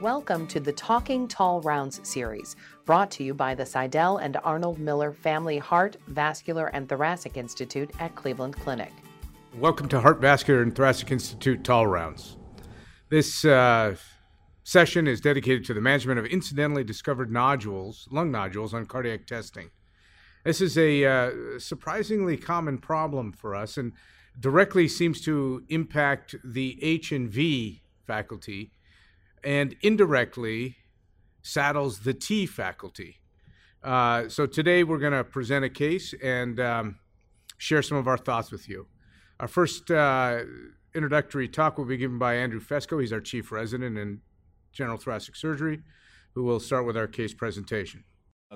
Welcome to the Talking Tall Rounds series, brought to you by the Sydell and Arnold Miller Family Heart, Vascular, and Thoracic Institute at Cleveland Clinic. Welcome to Heart, Vascular, and Thoracic Institute Tall Rounds. This uh, session is dedicated to the management of incidentally discovered nodules, lung nodules, on cardiac testing. This is a uh, surprisingly common problem for us and directly seems to impact the H and V faculty and indirectly saddles the T faculty. Uh, so today we're going to present a case and um, share some of our thoughts with you. Our first uh, introductory talk will be given by Andrew Feczko. He's our chief resident in general thoracic surgery, who will start with our case presentation.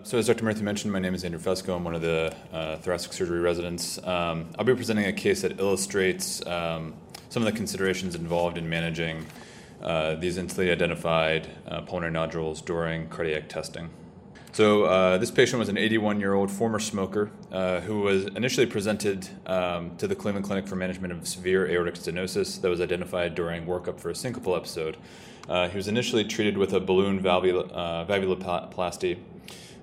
So, as Dr. Murthy mentioned, my name is Andrew Feczko. I'm one of the uh, thoracic surgery residents. Um, I'll be presenting a case that illustrates um, some of the considerations involved in managing uh, these instantly identified uh, pulmonary nodules during cardiac testing. So, uh, this patient was an 81 year old former smoker uh, who was initially presented um, to the Cleveland Clinic for management of severe aortic stenosis that was identified during workup for a syncopal episode. Uh, he was initially treated with a balloon valvul- valvuloplasty.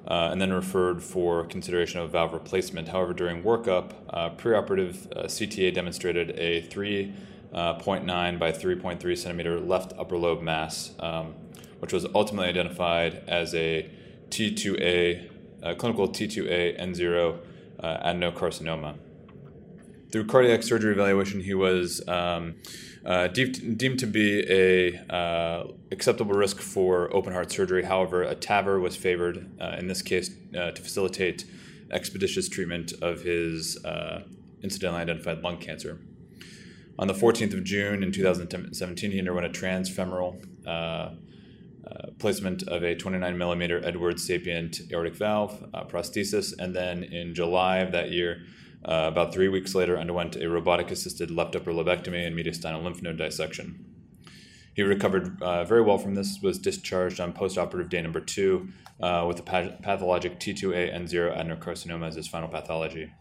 Uh, and then referred for consideration of valve replacement. However, during workup, uh, preoperative uh, CTA demonstrated a 3 uh, 0.9 by 3.3 centimeter left upper lobe mass, um, which was ultimately identified as a T2A, uh, clinical T2A N0 uh, adenocarcinoma. Through cardiac surgery evaluation, he was um, uh, deemed, deemed, to be a uh, acceptable risk for open heart surgery. However, a TAVR was favored uh, in this case to facilitate expeditious treatment of his incidentally identified lung cancer. On the 14th of June in 2017, he underwent a transfemoral uh, uh, placement of a 29 millimeter Edwards SAPIEN aortic valve uh, prosthesis, and then in July of that year, uh, about three weeks later, underwent a robotic assisted left upper lobectomy and mediastinal lymph node dissection. He recovered uh, very well from this, was discharged on postoperative day number two uh, with a pathologic T2A N0 adenocarcinoma as his final pathology.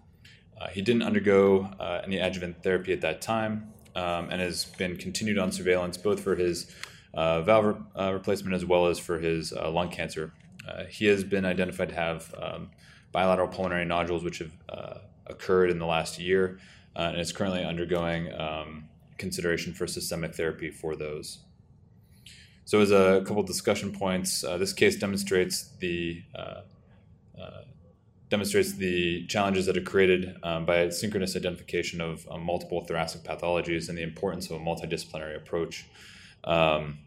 Uh, he didn't undergo uh, any adjuvant therapy at that time um, and has been continued on surveillance both for his uh, valve re- uh, replacement as well as for his uh, lung cancer. Uh, he has been identified to have um, bilateral pulmonary nodules which have occurred in the last year and is currently undergoing um, consideration for systemic therapy for those. So, as a couple discussion points, this case demonstrates the demonstrates the challenges that are created um, by synchronous identification of um, multiple thoracic pathologies and the importance of a multidisciplinary approach um,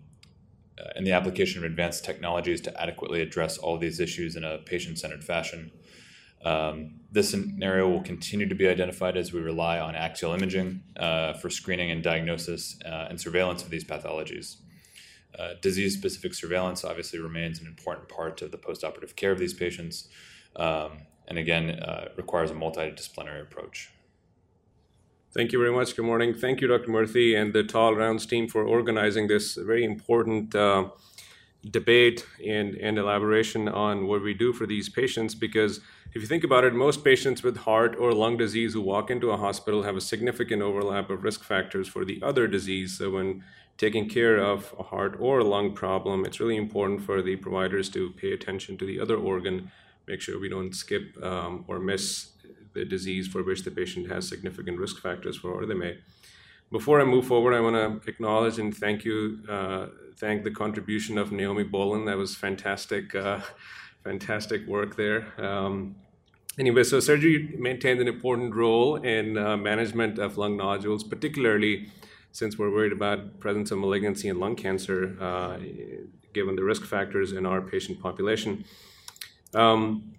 and the application of advanced technologies to adequately address all these issues in a patient centered fashion. Um, this scenario will continue to be identified as we rely on axial imaging uh, for screening and diagnosis uh, and surveillance of these pathologies. Uh, disease specific surveillance obviously remains an important part of the postoperative care of these patients. Um, and again, uh, requires a multidisciplinary approach. Thank you very much. Good morning. Thank you, Dr. Murthy, and the Tall Rounds team for organizing this very important uh, debate and, and elaboration on what we do for these patients. Because if you think about it, most patients with heart or lung disease who walk into a hospital have a significant overlap of risk factors for the other disease. So when taking care of a heart or a lung problem, it's really important for the providers to pay attention to the other organ make sure we don't skip um, or miss the disease for which the patient has significant risk factors for or they may. Before I move forward, I want to acknowledge and thank you, uh, thank the contribution of Naomi Bolin. That was fantastic, uh, fantastic work there. Um, anyway, so surgery maintains an important role in uh, management of lung nodules, particularly since we're worried about presence of malignancy and lung cancer, uh, given the risk factors in our patient population. Um,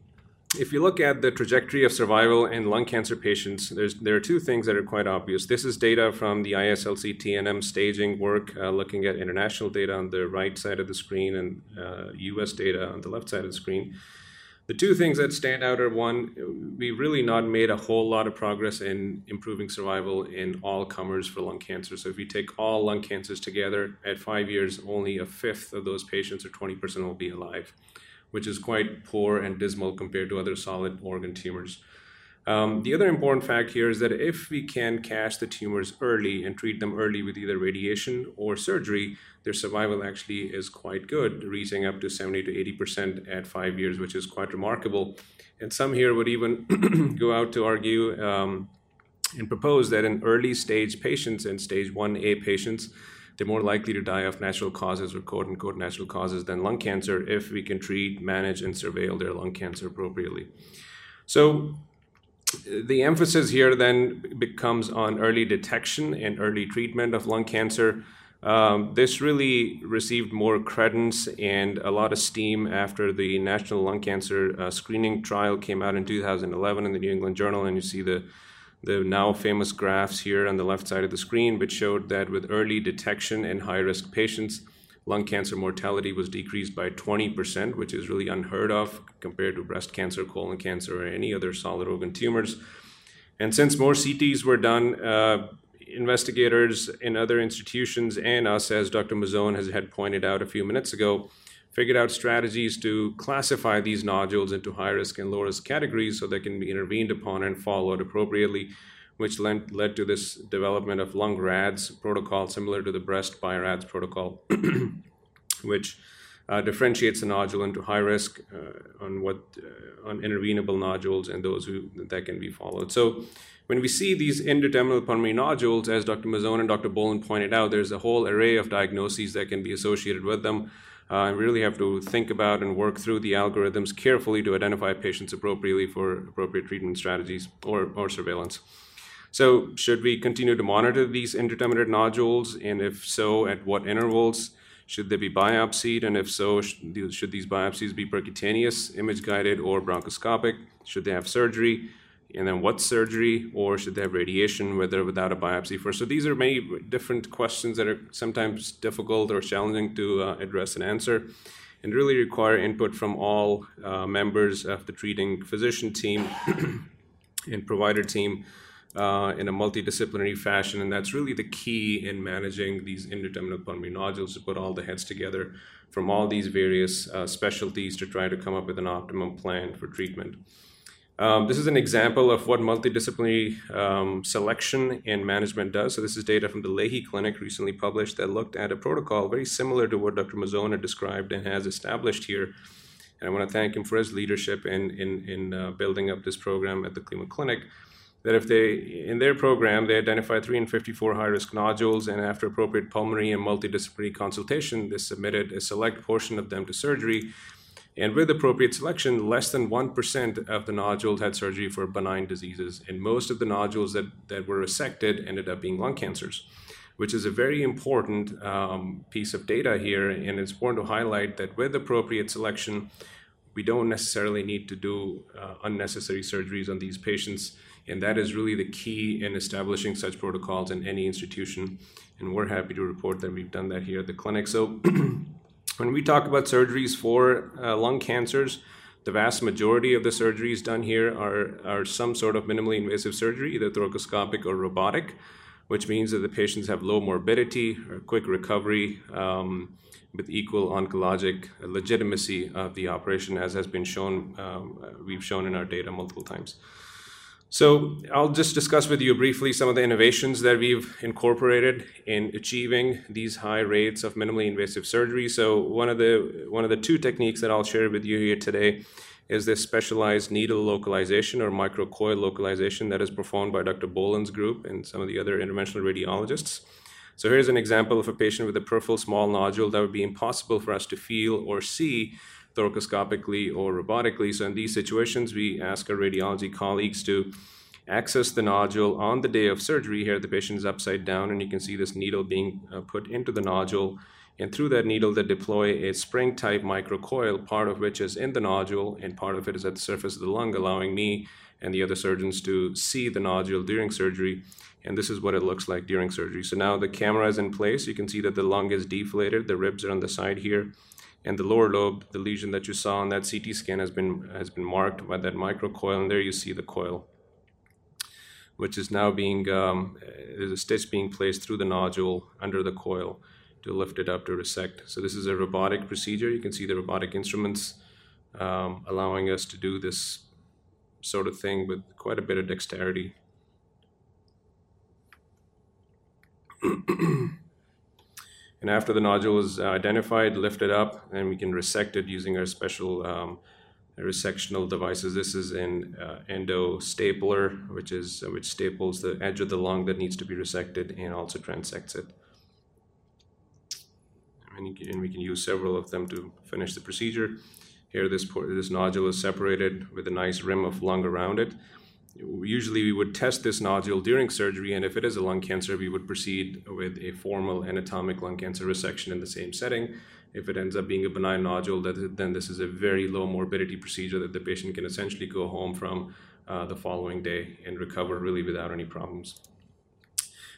if you look at the trajectory of survival in lung cancer patients, there are two things that are quite obvious. This is data from the IASLC TNM staging work, uh, looking at international data on the right side of the screen and uh, US data on the left side of the screen. The two things that stand out are one, we've really not made a whole lot of progress in improving survival in all comers for lung cancer. So if you take all lung cancers together at five years, only a fifth of those patients, or 20%, will be alive which is quite poor and dismal compared to other solid organ tumors. Um, the other important fact here is that if we can catch the tumors early and treat them early with either radiation or surgery, their survival actually is quite good, reaching up to 70 to 80% at five years, which is quite remarkable. And some here would even go out to argue um, and propose that in early stage patients and stage 1A patients, they're more likely to die of natural causes or quote unquote natural causes than lung cancer if we can treat, manage, and surveil their lung cancer appropriately. So, the emphasis here then becomes on early detection and early treatment of lung cancer. Um, this really received more credence and a lot of steam after the National Lung Cancer uh, Screening Trial came out in 2011 in the New England Journal, and you see the the now famous graphs here on the left side of the screen, which showed that with early detection in high risk patients, lung cancer mortality was decreased by 20%, which is really unheard of compared to breast cancer, colon cancer, or any other solid organ tumors. And since more CTs were done, uh, investigators in other institutions and us, as Dr. Mazzone has had pointed out a few minutes ago, figured out strategies to classify these nodules into high risk and low risk categories so they can be intervened upon and followed appropriately which led, led to this development of lung RADS protocol, similar to the breast BI-RADS protocol, which uh, differentiates the nodule into high risk uh, on what uh, on intervenable nodules and those who that can be followed. So when we see these indeterminate pulmonary nodules, as Dr. Mazzone and Dr. Bolen pointed out, there's a whole array of diagnoses that can be associated with them. Uh, really have to think about and work through the algorithms carefully to identify patients appropriately for appropriate treatment strategies or, or surveillance. So, should we continue to monitor these indeterminate nodules? And if so, at what intervals? Should they be biopsied? And if so, should these biopsies be percutaneous, image guided, or bronchoscopic? Should they have surgery? And then what surgery? Or should they have radiation, whether without a biopsy first? So these are many different questions that are sometimes difficult or challenging to uh, address and answer and really require input from all uh, members of the treating physician team and provider team uh, in a multidisciplinary fashion, and that's really the key in managing these indeterminate pulmonary nodules to put all the heads together from all these various uh, specialties to try to come up with an optimum plan for treatment. Um, this is an example of what multidisciplinary um, selection and management does. So, this is data from the Lahey Clinic recently published that looked at a protocol very similar to what Dr. Mazzone described and has established here. And I want to thank him for his leadership in, in, in uh, building up this program at the Cleveland Clinic that if they, in their program, they identified 354 high risk nodules, and after appropriate pulmonary and multidisciplinary consultation, they submitted a select portion of them to surgery. And with appropriate selection, less than 1% of the nodules had surgery for benign diseases. And most of the nodules that, that were resected ended up being lung cancers, which is a very important um, piece of data here. And it's important to highlight that with appropriate selection, we don't necessarily need to do uh, unnecessary surgeries on these patients and that is really the key in establishing such protocols in any institution. And we're happy to report that we've done that here at the clinic. So when we talk about surgeries for uh, lung cancers, the vast majority of the surgeries done here are, are some sort of minimally invasive surgery, either thoracoscopic or robotic, which means that the patients have low morbidity or quick recovery um, with equal oncologic legitimacy of the operation, as has been shown, um, we've shown in our data multiple times. So I'll just discuss with you briefly some of the innovations that we've incorporated in achieving these high rates of minimally invasive surgery. So one of the one of the two techniques that I'll share with you here today is this specialized needle localization or microcoil localization that is performed by Dr. Bolen's group and some of the other interventional radiologists. So here's an example of a patient with a peripheral small nodule that would be impossible for us to feel or see thoracoscopically or robotically. So in these situations, we ask our radiology colleagues to access the nodule on the day of surgery. Here, the patient is upside down, and you can see this needle being uh, put into the nodule. And through that needle, they deploy a spring type microcoil, part of which is in the nodule, and part of it is at the surface of the lung, allowing me and the other surgeons to see the nodule during surgery. And this is what it looks like during surgery. So now the camera is in place. You can see that the lung is deflated, the ribs are on the side here and the lower lobe, the lesion that you saw on that CT scan has been has been marked by that microcoil, and there you see the coil, which is now being um, there's a stitch being placed through the nodule under the coil to lift it up to resect. So this is a robotic procedure. You can see the robotic instruments um, allowing us to do this sort of thing with quite a bit of dexterity. and after the nodule is identified, lifted up, and we can resect it using our special um, resectional devices. This is an uh, endo stapler, which is uh, which staples the edge of the lung that needs to be resected and also transects it. And, can, and we can use several of them to finish the procedure. Here, this this nodule is separated with a nice rim of lung around it. Usually, we would test this nodule during surgery, and if it is a lung cancer, we would proceed with a formal anatomic lung cancer resection in the same setting if it ends up being a benign nodule, then this is a very low morbidity procedure that the patient can essentially go home from uh, the following day and recover really without any problems.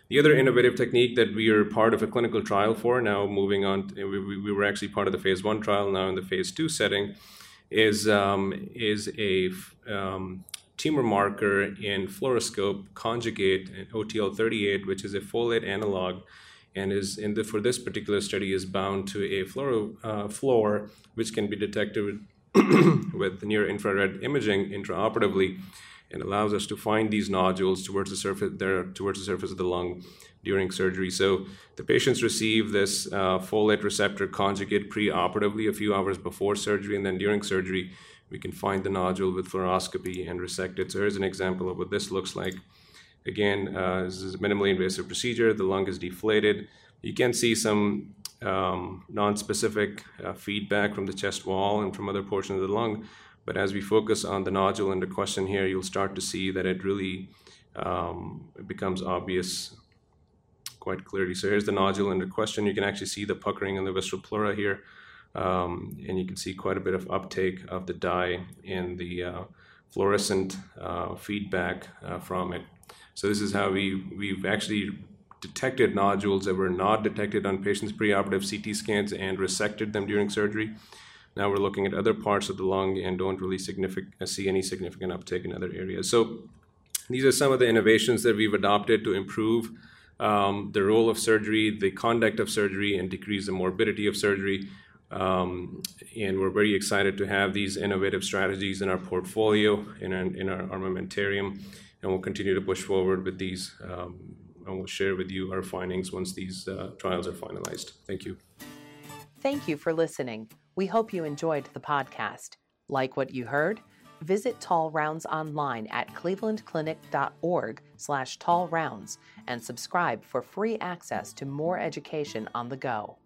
The other innovative technique that we are part of a clinical trial for now, moving on, we, we, were actually part of the phase one trial, now in the phase two setting, is um, is a um, tumor marker in fluoroscope conjugate OTL38, which is a folate analog and is in the, for this particular study is bound to a fluoro, uh, floor which can be detected with near infrared imaging intraoperatively and allows us to find these nodules towards the surface there towards the surface of the lung during surgery. So the patients receive this uh, folate receptor conjugate preoperatively a few hours before surgery, and then during surgery we can find the nodule with fluoroscopy and resect it. So here's an example of what this looks like. Again, uh, this is a minimally invasive procedure. The lung is deflated. You can see some um, non-specific uh, feedback from the chest wall and from other portions of the lung. But as we focus on the nodule under question here, you'll start to see that it really um, it becomes obvious quite clearly. So here's the nodule under question. You can actually see the puckering in the visceral pleura here. Um, and you can see quite a bit of uptake of the dye and the uh, fluorescent uh, feedback uh, from it. So this is how we, we've actually detected nodules that were not detected on patients' preoperative CT scans and resected them during surgery. Now we're looking at other parts of the lung and don't really uh, see any significant uptake in other areas. So these are some of the innovations that we've adopted to improve um, the role of surgery, the conduct of surgery, and decrease the morbidity of surgery. Um, and we're very excited to have these innovative strategies in our portfolio, in our, in our armamentarium and we'll continue to push forward with these. Um, and we'll share with you our findings once these uh, trials are finalized. Thank you. Thank you for listening. We hope you enjoyed the podcast. Like what you heard? Visit Tall Rounds online at clevelandclinic.org slash tallrounds and subscribe for free access to more education on the go.